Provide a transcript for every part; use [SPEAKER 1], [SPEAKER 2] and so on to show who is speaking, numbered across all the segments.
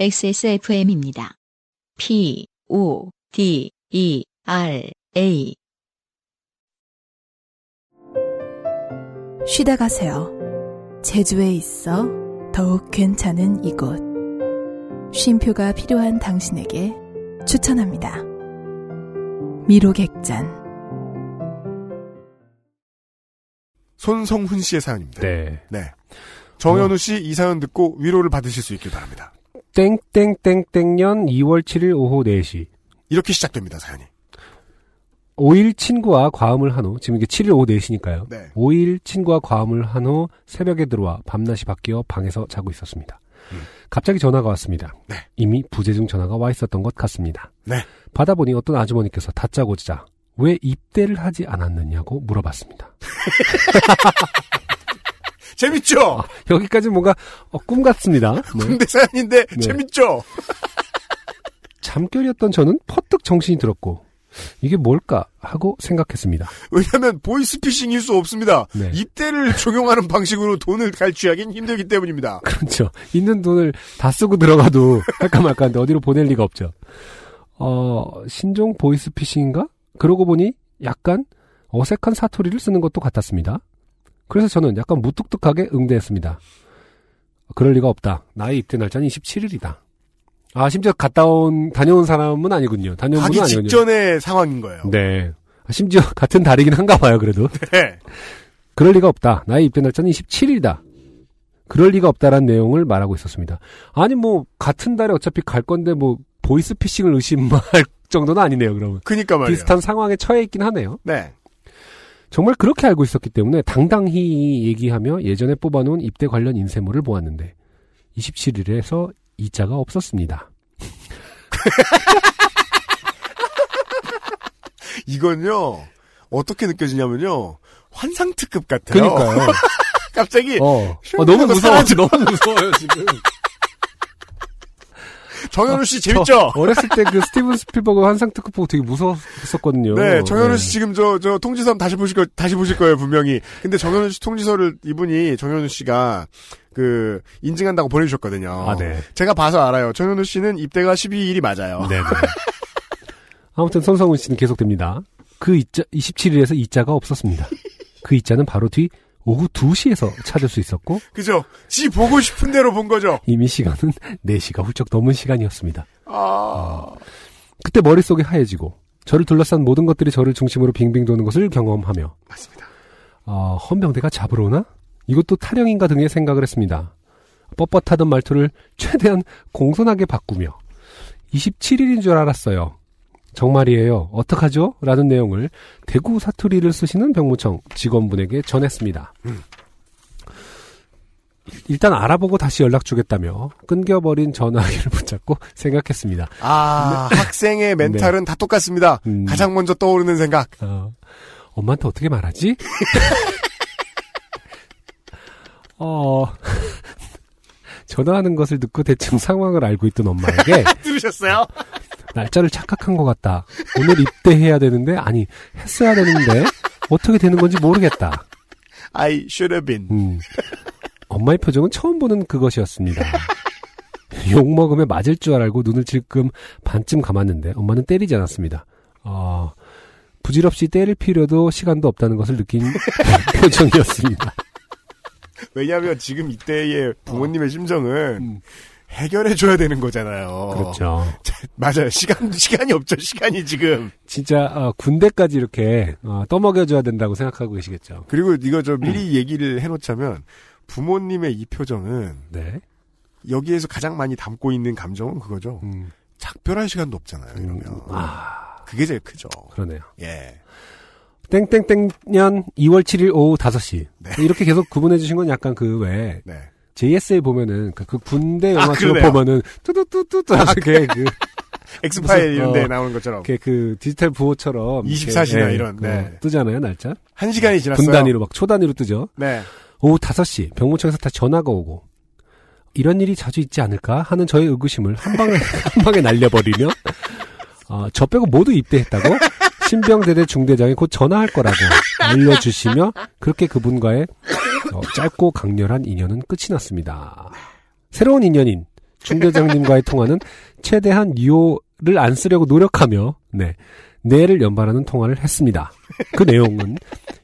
[SPEAKER 1] XSFM입니다. P, O, D, E, R, A.
[SPEAKER 2] 쉬다 가세요. 제주에 있어 더욱 괜찮은 이곳. 쉼표가 필요한 당신에게 추천합니다. 미로객잔.
[SPEAKER 3] 손성훈 씨의 사연입니다.
[SPEAKER 4] 네.
[SPEAKER 3] 네. 정현우 씨 이 사연 듣고 위로를 받으실 수 있길 바랍니다.
[SPEAKER 4] 땡땡땡땡년 2월 7일 오후 4시.
[SPEAKER 3] 이렇게 시작됩니다, 사연이.
[SPEAKER 4] 5일 친구와 과음을 한 후, 지금 이게 7일 오후 4시니까요.
[SPEAKER 3] 네.
[SPEAKER 4] 5일 친구와 과음을 한 후 새벽에 들어와 밤낮이 바뀌어 방에서 자고 있었습니다.
[SPEAKER 3] 음.
[SPEAKER 4] 갑자기 전화가 왔습니다.
[SPEAKER 3] 네.
[SPEAKER 4] 이미 부재중 전화가 와 있었던 것 같습니다.
[SPEAKER 3] 네.
[SPEAKER 4] 받아보니 어떤 아주머니께서 다짜고짜 왜 입대를 하지 않았느냐고 물어봤습니다.
[SPEAKER 3] 재밌죠?
[SPEAKER 4] 아, 여기까지 뭔가 어, 꿈 같습니다. 네.
[SPEAKER 3] 군대 사연인데
[SPEAKER 4] 네.
[SPEAKER 3] 재밌죠?
[SPEAKER 4] 잠결이었던 저는 퍼뜩 정신이 들었고 이게 뭘까 하고 생각했습니다.
[SPEAKER 3] 왜냐하면 보이스피싱일 수 없습니다.
[SPEAKER 4] 네.
[SPEAKER 3] 입대를 종용하는 방식으로 돈을 갈취하긴 힘들기 때문입니다.
[SPEAKER 4] 그렇죠. 있는 돈을 다 쓰고 들어가도 할까 말까 하는데 어디로 보낼 리가 없죠. 어, 신종 보이스피싱인가? 그러고 보니 약간 어색한 사투리를 쓰는 것도 같았습니다. 그래서 저는 약간 무뚝뚝하게 응대했습니다. 그럴 리가 없다. 나의 입대 날짜는 27일이다. 아, 심지어 갔다 온, 다녀온 사람은 아니군요. 다녀온 분은 아니군요.
[SPEAKER 3] 직전의 상황인 거예요.
[SPEAKER 4] 네. 아, 심지어 같은 달이긴 한가 봐요, 그래도.
[SPEAKER 3] 네.
[SPEAKER 4] 그럴 리가 없다. 나의 입대 날짜는 27일이다. 그럴 리가 없다라는 내용을 말하고 있었습니다. 아니 뭐 같은 달에 어차피 갈 건데 뭐 보이스피싱을 의심할 정도는 아니네요. 그러면
[SPEAKER 3] 그니까 말이에요.
[SPEAKER 4] 비슷한 상황에 처해 있긴 하네요.
[SPEAKER 3] 네.
[SPEAKER 4] 정말 그렇게 알고 있었기 때문에 당당히 얘기하며 예전에 뽑아놓은 입대 관련 인쇄물을 보았는데 27일에서 이자가 없었습니다.
[SPEAKER 3] 이건요, 어떻게 느껴지냐면요, 환상특급 같아요.
[SPEAKER 4] 그러니까요.
[SPEAKER 3] 갑자기,
[SPEAKER 4] 어,
[SPEAKER 3] 슝
[SPEAKER 4] 어, 너무 무서워. 너무 무서워요 지금.
[SPEAKER 3] 정현우
[SPEAKER 4] 씨저
[SPEAKER 3] 재밌죠?
[SPEAKER 4] 어렸을 때 그 스티븐 스필버그 환상 특급 보고 되게 무서웠었거든요.
[SPEAKER 3] 네, 정현우 씨 지금 저, 저 통지서 다시 보실 거, 다시 보실 거예요, 분명히. 근데 정현우 씨 통지서를 이분이, 정현우 씨가, 그, 인증한다고 보내주셨거든요.
[SPEAKER 4] 아, 네.
[SPEAKER 3] 제가 봐서 알아요. 정현우 씨는 입대가 12일이 맞아요.
[SPEAKER 4] 네네. 아무튼 손성훈 씨는 계속됩니다. 그 이자, 27일에서 이자가 없었습니다. 그 이자는 바로 뒤 오후 2시에서 찾을 수 있었고,
[SPEAKER 3] 그죠? 지 보고 싶은 대로 본 거죠?
[SPEAKER 4] 이미 시간은 4시가 훌쩍 넘은 시간이었습니다.
[SPEAKER 3] 아,
[SPEAKER 4] 그때 머릿속이 하얘지고, 저를 둘러싼 모든 것들이 저를 중심으로 빙빙 도는 것을 경험하며,
[SPEAKER 3] 맞습니다.
[SPEAKER 4] 어, 헌병대가 잡으러 오나? 이것도 타령인가 등의 생각을 했습니다. 뻣뻣하던 말투를 최대한 공손하게 바꾸며 27일인 줄 알았어요. 정말이에요. 어떡하죠? 라는 내용을 대구 사투리를 쓰시는 병무청 직원분에게 전했습니다.
[SPEAKER 3] 음.
[SPEAKER 4] 일단 알아보고 다시 연락 주겠다며 끊겨버린 전화기를 붙잡고 생각했습니다.
[SPEAKER 3] 아, 학생의 멘탈은 다 똑같습니다.
[SPEAKER 4] 네. 음.
[SPEAKER 3] 가장 먼저 떠오르는 생각.
[SPEAKER 4] 어, 엄마한테 어떻게 말하지? 어, 전화하는 것을 듣고 대충 상황을 알고 있던 엄마에게
[SPEAKER 3] 들으셨어요?
[SPEAKER 4] 날짜를 착각한 것 같다. 오늘 입대해야 되는데, 아니, 했어야 되는데, 어떻게 되는 건지 모르겠다.
[SPEAKER 3] I should have been.
[SPEAKER 4] 음, 엄마의 표정은 처음 보는 그것이었습니다. 욕 먹으면 맞을 줄 알고 눈을 질끔 반쯤 감았는데, 엄마는 때리지 않았습니다. 어, 부질없이 때릴 필요도 시간도 없다는 것을 느낀 표정이었습니다.
[SPEAKER 3] 왜냐하면 지금 이때의 부모님의 심정은
[SPEAKER 4] 음.
[SPEAKER 3] 해결해줘야 되는 거잖아요.
[SPEAKER 4] 그렇죠.
[SPEAKER 3] 맞아요. 시간, 시간이 없죠. 시간이 지금.
[SPEAKER 4] 진짜 어, 군대까지 이렇게 어, 떠먹여줘야 된다고 생각하고 계시겠죠.
[SPEAKER 3] 그리고 이거 저
[SPEAKER 4] 음.
[SPEAKER 3] 미리 얘기를 해놓자면 부모님의 이 표정은
[SPEAKER 4] 네.
[SPEAKER 3] 여기에서 가장 많이 담고 있는 감정은 그거죠.
[SPEAKER 4] 음,
[SPEAKER 3] 작별할 시간도 없잖아요. 이러면.
[SPEAKER 4] 아,
[SPEAKER 3] 그게 제일 크죠.
[SPEAKER 4] 그러네요.
[SPEAKER 3] 예.
[SPEAKER 4] 땡땡땡년 2월 7일 오후 5시.
[SPEAKER 3] 네.
[SPEAKER 4] 이렇게 계속 구분해 주신 건 약간 그 왜
[SPEAKER 3] 네.
[SPEAKER 4] JS에 보면은 그, 그 군대
[SPEAKER 3] 아,
[SPEAKER 4] 영화처럼
[SPEAKER 3] 그러네요.
[SPEAKER 4] 보면은 뚜두뚜뚜뚜 이렇게 그
[SPEAKER 3] 엑스파일 이런 데
[SPEAKER 4] 어,
[SPEAKER 3] 나오는 것처럼.
[SPEAKER 4] 그 디지털 부호처럼
[SPEAKER 3] 24 시나
[SPEAKER 4] 이렇게, 예,
[SPEAKER 3] 이런, 네.
[SPEAKER 4] 뜨잖아요 날짜.
[SPEAKER 3] 한 시간이 지났어요.
[SPEAKER 4] 분 단위로 막 초 단위로 뜨죠.
[SPEAKER 3] 네.
[SPEAKER 4] 오후 5시 병무청에서 다 전화가 오고 이런 일이 자주 있지 않을까 하는 저의 의구심을 한 방에 한 방에 날려버리며 어, 저 빼고 모두 입대했다고 신병대대 중대장이 곧 전화할 거라고 알려주시며 그렇게 그분과의 어, 짧고 강렬한 인연은 끝이 났습니다. 새로운 인연인 중대장님과의 통화는 최대한 유효를 안 쓰려고 노력하며 네. 내를 연발하는 통화를 했습니다. 그 내용은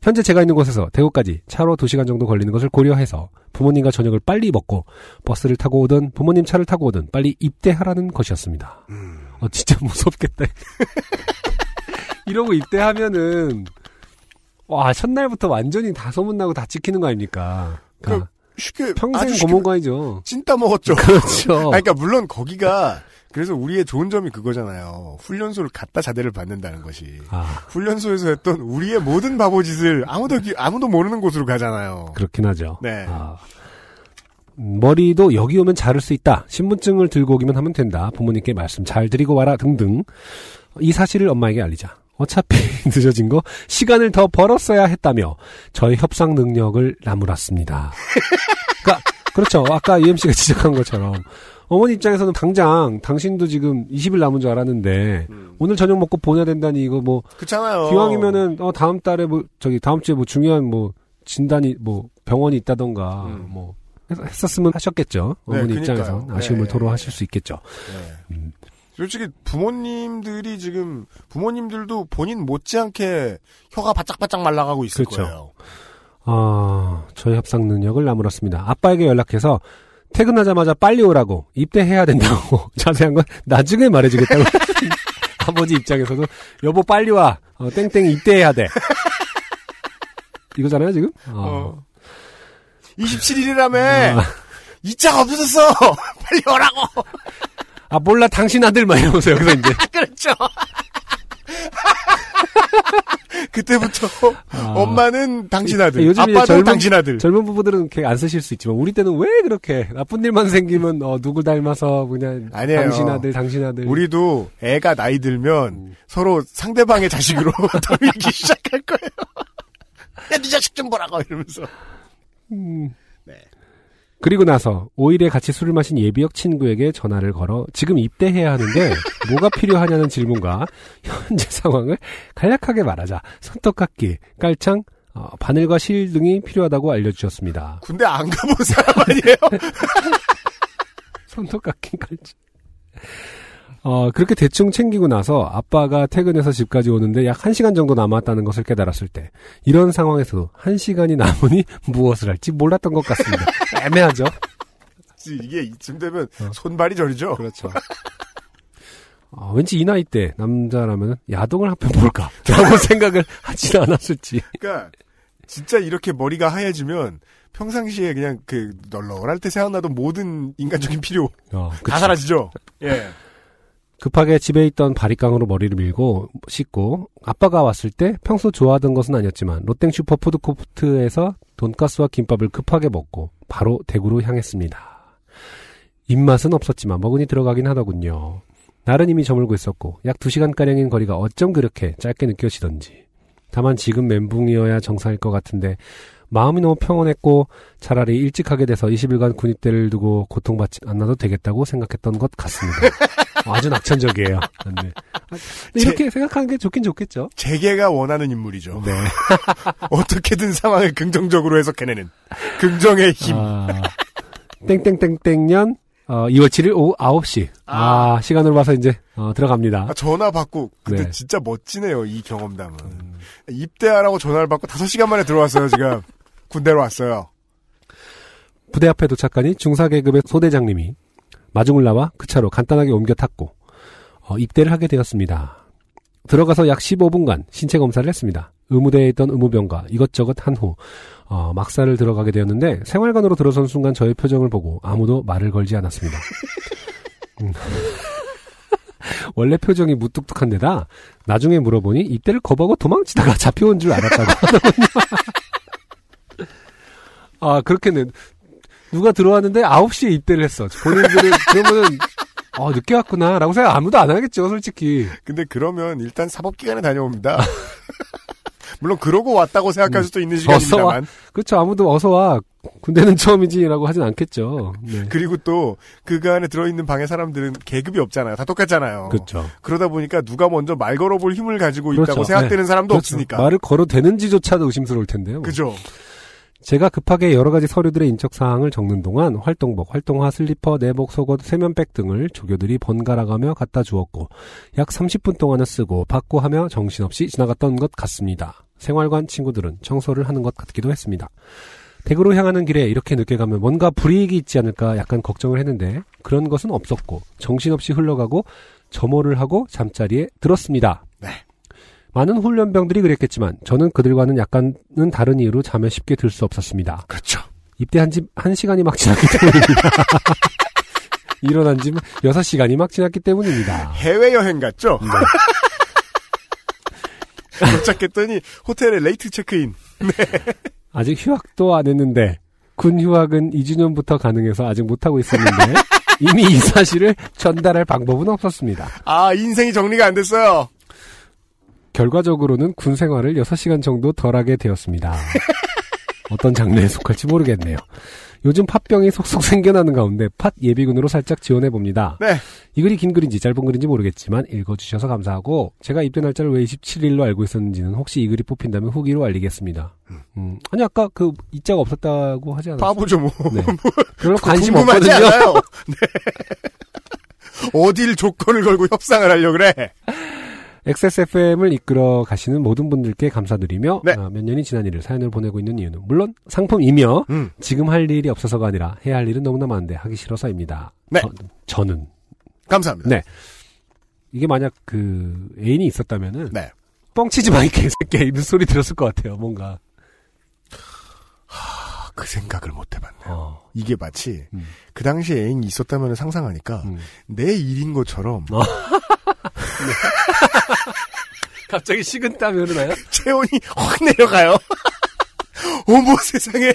[SPEAKER 4] 현재 제가 있는 곳에서 대구까지 차로 2시간 정도 걸리는 것을 고려해서 부모님과 저녁을 빨리 먹고 버스를 타고 오든 부모님 차를 타고 오든 빨리 입대하라는 것이었습니다.
[SPEAKER 3] 음.
[SPEAKER 4] 어, 진짜 무섭겠다. 이러고 입대하면은 와 첫날부터 완전히 다 소문나고 다 찍히는 거 아닙니까? 그러니까
[SPEAKER 3] 쉽게
[SPEAKER 4] 평생 고문관이죠.
[SPEAKER 3] 찐따 먹었죠.
[SPEAKER 4] 그렇죠.
[SPEAKER 3] 아니, 그러니까 물론 거기가 그래서 우리의 좋은 점이 그거잖아요. 훈련소를 갖다 자대를 받는다는 것이.
[SPEAKER 4] 아
[SPEAKER 3] 훈련소에서 했던 우리의 모든 바보짓을 아무도 기- 아무도 모르는 곳으로 가잖아요.
[SPEAKER 4] 그렇긴 하죠.
[SPEAKER 3] 네.
[SPEAKER 4] 아, 음, 머리도 여기 오면 자를 수 있다. 신분증을 들고 오기만 하면 된다. 부모님께 말씀 잘 드리고 와라 등등. 이 사실을 엄마에게 알리자. 어차피 늦어진 거 시간을 더 벌었어야 했다며 저의 협상 능력을 나무랐습니다. 그러니까 그렇죠. 아까 UMC가 지적한 것처럼 어머니 입장에서는 당장 당신도 지금 20일 남은 줄 알았는데 오늘 저녁 먹고 보내야 된다니 이거 뭐
[SPEAKER 3] 그렇잖아요.
[SPEAKER 4] 기왕이면은 어 다음 달에 뭐 저기 다음 주에 뭐 중요한 뭐 진단이 뭐 병원이 있다던가
[SPEAKER 3] 음.
[SPEAKER 4] 뭐 했- 했었으면 하셨겠죠.
[SPEAKER 3] 네,
[SPEAKER 4] 어머니
[SPEAKER 3] 그러니까요.
[SPEAKER 4] 입장에서 아쉬움을
[SPEAKER 3] 네.
[SPEAKER 4] 토로하실 수 있겠죠.
[SPEAKER 3] 네.
[SPEAKER 4] 음.
[SPEAKER 3] 솔직히 부모님들이 지금 부모님들도 본인 못지않게 혀가 바짝바짝 말라가고 있을
[SPEAKER 4] 그렇죠.
[SPEAKER 3] 거예요.
[SPEAKER 4] 아, 저희 협상 능력을 나무랐습니다. 아빠에게 연락해서 퇴근하자마자 빨리 오라고 입대해야 된다고 자세한 건 나중에 말해주겠다고 아버지 입장에서도 여보 빨리 와 어, 땡땡 입대해야 돼 이거잖아요 지금 어.
[SPEAKER 3] 27일이라며
[SPEAKER 4] 아,
[SPEAKER 3] 이 차가 없어졌어. 빨리 오라고.
[SPEAKER 4] 아 몰라 당신 아들 막 이러면서 여기서 이제
[SPEAKER 3] 그렇죠. 그때부터
[SPEAKER 4] 아.
[SPEAKER 3] 엄마는 당신 아들,
[SPEAKER 4] 요즘
[SPEAKER 3] 아빠도
[SPEAKER 4] 젊은-
[SPEAKER 3] 당신 아들.
[SPEAKER 4] 젊은 부부들은 그렇게 안 쓰실 수 있지만 우리 때는 왜 그렇게 나쁜 일만 생기면 어, 누구 닮아서 그냥
[SPEAKER 3] 아니에요.
[SPEAKER 4] 당신 아들 당신 아들
[SPEAKER 3] 우리도 애가 나이 들면
[SPEAKER 4] 음.
[SPEAKER 3] 서로 상대방의 자식으로 떠밀기 시작할 거예요. 야, 네 자식 좀 보라고 이러면서.
[SPEAKER 4] 음.
[SPEAKER 3] 네.
[SPEAKER 4] 그리고 나서 5일에 같이 술을 마신 예비역 친구에게 전화를 걸어 지금 입대해야 하는데 뭐가 필요하냐는 질문과 현재 상황을 간략하게 말하자 손톱깎이, 깔창, 어, 바늘과 실 등이 필요하다고 알려주셨습니다.
[SPEAKER 3] 군대 안 가본 사람 아니에요?
[SPEAKER 4] 손톱깎이, 깔창. 어, 그렇게 대충 챙기고 나서 아빠가 퇴근해서 집까지 오는데 약 1시간 정도 남았다는 것을 깨달았을 때 이런 상황에서도 1시간이 남으니 무엇을 할지 몰랐던 것 같습니다. 애매하죠?
[SPEAKER 3] 이게 이쯤 되면
[SPEAKER 4] 어.
[SPEAKER 3] 손발이 저리죠.
[SPEAKER 4] 그렇죠. 어, 왠지 이 나이 때 남자라면 야동을 한 편 볼까? 라고 생각을 하진 않았을지.
[SPEAKER 3] 그러니까 진짜 이렇게 머리가 하얘지면 평상시에 그냥 그 널널할 때 생각나던 모든 인간적인 필요
[SPEAKER 4] 어,
[SPEAKER 3] 다. 사라지죠. 예.
[SPEAKER 4] 급하게 집에 있던 바리깡으로 머리를 밀고 씻고 아빠가 왔을 때 평소 좋아하던 것은 아니었지만 롯땡 슈퍼 푸드코트에서 돈가스와 김밥을 급하게 먹고 바로 대구로 향했습니다. 입맛은 없었지만 먹으니 들어가긴 하더군요. 날은 이미 저물고 있었고 약 2시간가량인 거리가 어쩜 그렇게 짧게 느껴지던지. 다만 지금 멘붕이어야 정상일 것 같은데 마음이 너무 평온했고 차라리 일찍 하게 돼서 20일간 군입대를 두고 고통받지 않아도 되겠다고 생각했던 것 같습니다. 어, 아주 낙천적이에요. 네. 아, 이렇게 생각하는 게 좋긴 좋겠죠.
[SPEAKER 3] 재계가 원하는 인물이죠.
[SPEAKER 4] 네.
[SPEAKER 3] 어떻게든 상황을 긍정적으로 해석해내는 긍정의 힘.
[SPEAKER 4] 아, 땡땡땡땡년 어, 2월 7일 오후 9시. 아, 시간을 봐서 이제 어, 들어갑니다.
[SPEAKER 3] 아, 전화 받고 근데
[SPEAKER 4] 네.
[SPEAKER 3] 진짜 멋지네요 이 경험담은 입대하라고 전화를 받고 5시간 만에 들어왔어요 지금 군대로 왔어요
[SPEAKER 4] 부대 앞에 도착하니 중사 계급의 소대장님이 마중을 나와 그 차로 간단하게 옮겨 탔고 어, 입대를 하게 되었습니다. 들어가서 약 15분간 신체 검사를 했습니다. 의무대에 있던 의무병과 이것저것 한 후 어, 막사를 들어가게 되었는데 생활관으로 들어선 순간 저의 표정을 보고 아무도 말을 걸지 않았습니다. 음. 원래 표정이 무뚝뚝한 데다 나중에 물어보니 입대를 거부하고 도망치다가 잡혀온 줄 알았다고 하더군요. 아 그렇게는 누가 들어왔는데 9시에 입대를 했어. 본인들은 그러면은 어 늦게 왔구나 라고 생각 아무도 안 하겠죠, 솔직히.
[SPEAKER 3] 근데 그러면 일단 사법기관에 다녀옵니다 물론 그러고 왔다고 생각할 수도 있는. 시간입니다만
[SPEAKER 4] 그렇죠. 아무도 어서 와. 군대는 처음이지라고 하진 않겠죠. 네.
[SPEAKER 3] 그리고 또 그 안에 들어있는 방에 사람들은 계급이 없잖아요 다 똑같잖아요
[SPEAKER 4] 그렇죠.
[SPEAKER 3] 그러다 보니까 누가 먼저 말 걸어볼 힘을 가지고 있다고
[SPEAKER 4] 그렇죠.
[SPEAKER 3] 생각되는 사람도
[SPEAKER 4] 그렇죠.
[SPEAKER 3] 없으니까
[SPEAKER 4] 말을 걸어 대는지조차도 의심스러울 텐데요. 뭐.
[SPEAKER 3] 그죠
[SPEAKER 4] 제가 급하게 여러 가지 서류들의 인적 사항을 적는 동안 활동복, 활동화, 슬리퍼, 내복, 속옷, 세면백 등을 조교들이 번갈아가며 갖다 주었고 약 30분 동안을 쓰고 받고 하며 정신없이 지나갔던 것 같습니다. 생활관 친구들은 청소를 하는 것 같기도 했습니다. 댁으로 향하는 길에 이렇게 늦게 가면 뭔가 불이익이 있지 않을까 약간 걱정을 했는데 그런 것은 없었고 정신없이 흘러가고 점호를 하고 잠자리에 들었습니다.
[SPEAKER 3] 네.
[SPEAKER 4] 많은 훈련병들이 그랬겠지만 저는 그들과는 약간은 다른 이유로 잠에 쉽게 들 수 없었습니다.
[SPEAKER 3] 그렇죠.
[SPEAKER 4] 입대한 지 한 시간이 막 지났기 때문입니다. 일어난 지 6시간이 막 지났기 때문입니다.
[SPEAKER 3] 해외여행 갔죠?
[SPEAKER 4] 네.
[SPEAKER 3] 도착했더니 호텔에 late 체크인.
[SPEAKER 4] 아직 휴학도 안 했는데 군 휴학은 2주 전부터 가능해서 아직 못하고 있었는데 이미 이 사실을 전달할 방법은 없었습니다.
[SPEAKER 3] 아, 인생이 정리가 안 됐어요.
[SPEAKER 4] 결과적으로는 군 생활을 6시간 정도 덜 하게 되었습니다. 어떤 장르에 속할지 모르겠네요. 요즘 팟병이 속속 생겨나는 가운데 팟 예비군으로 살짝 지원해 봅니다.
[SPEAKER 3] 네.
[SPEAKER 4] 이 글이 긴 글인지 짧은 글인지 모르겠지만 읽어주셔서 감사하고 제가 입대 날짜를 왜 27일로 알고 있었는지는 혹시 이 글이 뽑힌다면 후기로 알리겠습니다. 음, 아니 아까 그 이자가 없었다고 하지 않았어요?
[SPEAKER 3] 바보죠, 뭐.
[SPEAKER 4] 네. 별로 관심 없거든요.
[SPEAKER 3] 않아요. 네. 어딜 조건을 걸고 협상을 하려 그래?
[SPEAKER 4] XSFM을 이끌어 가시는 모든 분들께 감사드리며
[SPEAKER 3] 네.
[SPEAKER 4] 아, 몇 년이 지난 일을 사연을 보내고 있는 이유는 물론 상품이며
[SPEAKER 3] 음.
[SPEAKER 4] 지금 할 일이 없어서가 아니라 해야 할 일은 너무나 많은데 하기 싫어서입니다.
[SPEAKER 3] 네.
[SPEAKER 4] 저, 는
[SPEAKER 3] 감사합니다.
[SPEAKER 4] 네. 이게 만약 그 애인이 있었다면은
[SPEAKER 3] 네.
[SPEAKER 4] 뻥치지 마 이 개새끼야 이런 소리 들었을 것 같아요. 뭔가
[SPEAKER 3] 아, 그 생각을 못 해봤네.
[SPEAKER 4] 어,
[SPEAKER 3] 이게 마치
[SPEAKER 4] 음.
[SPEAKER 3] 그 당시에 애인이 있었다면 상상하니까
[SPEAKER 4] 음.
[SPEAKER 3] 내 일인 것처럼
[SPEAKER 4] 어. 갑자기 식은 땀이 흐르나요?
[SPEAKER 3] 체온이 확 내려가요. 어머 세상에.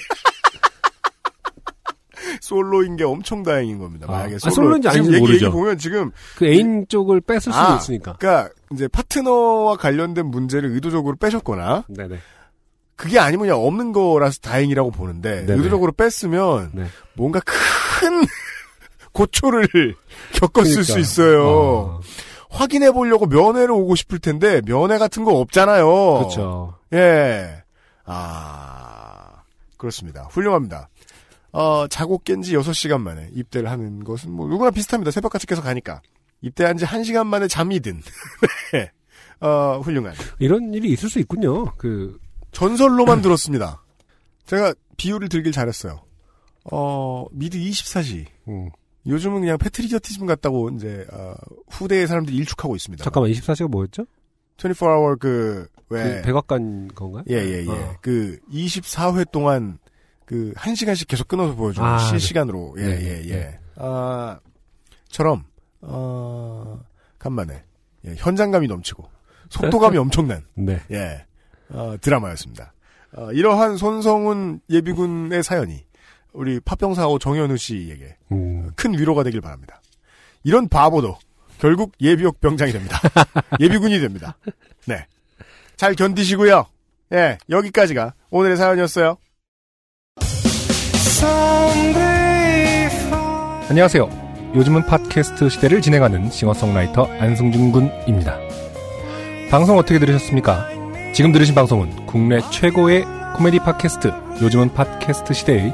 [SPEAKER 3] 솔로인 게 엄청 다행인 겁니다.
[SPEAKER 4] 아,
[SPEAKER 3] 만약에
[SPEAKER 4] 아,
[SPEAKER 3] 솔로,
[SPEAKER 4] 솔로인지
[SPEAKER 3] 지금
[SPEAKER 4] 아닌지 모르죠.
[SPEAKER 3] 얘기 보면 지금
[SPEAKER 4] 그 애인 쪽을 뺏을 수도
[SPEAKER 3] 아,
[SPEAKER 4] 있으니까.
[SPEAKER 3] 그러니까 이제 파트너와 관련된 문제를 의도적으로 빼셨거나
[SPEAKER 4] 네네.
[SPEAKER 3] 그게 아니면 그냥 없는 거라서 다행이라고 보는데
[SPEAKER 4] 네네.
[SPEAKER 3] 의도적으로 뺐으면
[SPEAKER 4] 네.
[SPEAKER 3] 뭔가 큰 고초를 겪었을
[SPEAKER 4] 그러니까.
[SPEAKER 3] 수 있어요.
[SPEAKER 4] 어,
[SPEAKER 3] 확인해 보려고 면회를 오고 싶을 텐데 면회 같은 거 없잖아요.
[SPEAKER 4] 그렇죠.
[SPEAKER 3] 예. 아, 그렇습니다. 훌륭합니다. 어, 자고 깬 지 6시간 만에 입대를 하는 것은 뭐 누구나 비슷합니다. 새벽같이 계속 가니까. 입대한 지 1시간 만에 잠이 든. 네. 어, 훌륭한.
[SPEAKER 4] 이런 일이 있을 수 있군요. 그
[SPEAKER 3] 전설로만 들었습니다. 제가 비유를 들길 잘했어요. 어, 미드 24시.
[SPEAKER 4] 음.
[SPEAKER 3] 요즘은 그냥 패트리어티즘 같다고 이제 어, 후대의 사람들이 일축하고 있습니다.
[SPEAKER 4] 잠깐만 24시가 뭐였죠?
[SPEAKER 3] 24hour 그, 왜.
[SPEAKER 4] 그 백악관 건가요?
[SPEAKER 3] 예, 예, 예.
[SPEAKER 4] 어.
[SPEAKER 3] 그 24회 동안 그 1시간씩 계속 끊어서 보여주는
[SPEAKER 4] 아,
[SPEAKER 3] 실시간으로. 예,
[SPEAKER 4] 네,
[SPEAKER 3] 예, 예.
[SPEAKER 4] 네.
[SPEAKER 3] 아, 처럼 어, 간만에 예, 현장감이 넘치고 속도감이 엄청난
[SPEAKER 4] 네.
[SPEAKER 3] 예. 어, 드라마였습니다. 어, 이러한 손성훈 예비군의 사연이 우리 파병사호 정현우 씨에게
[SPEAKER 4] 음.
[SPEAKER 3] 큰 위로가 되길 바랍니다. 이런 바보도 결국 예비역 병장이 됩니다. 예비군이 됩니다. 네. 잘 견디시고요. 예, 여기까지가 오늘의 사연이었어요.
[SPEAKER 5] 안녕하세요. 요즘은 팟캐스트 시대를 진행하는 싱어송라이터 안승준 군입니다. 방송 어떻게 들으셨습니까? 지금 들으신 방송은 국내 최고의 코미디 팟캐스트 요즘은 팟캐스트 시대의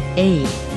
[SPEAKER 1] A.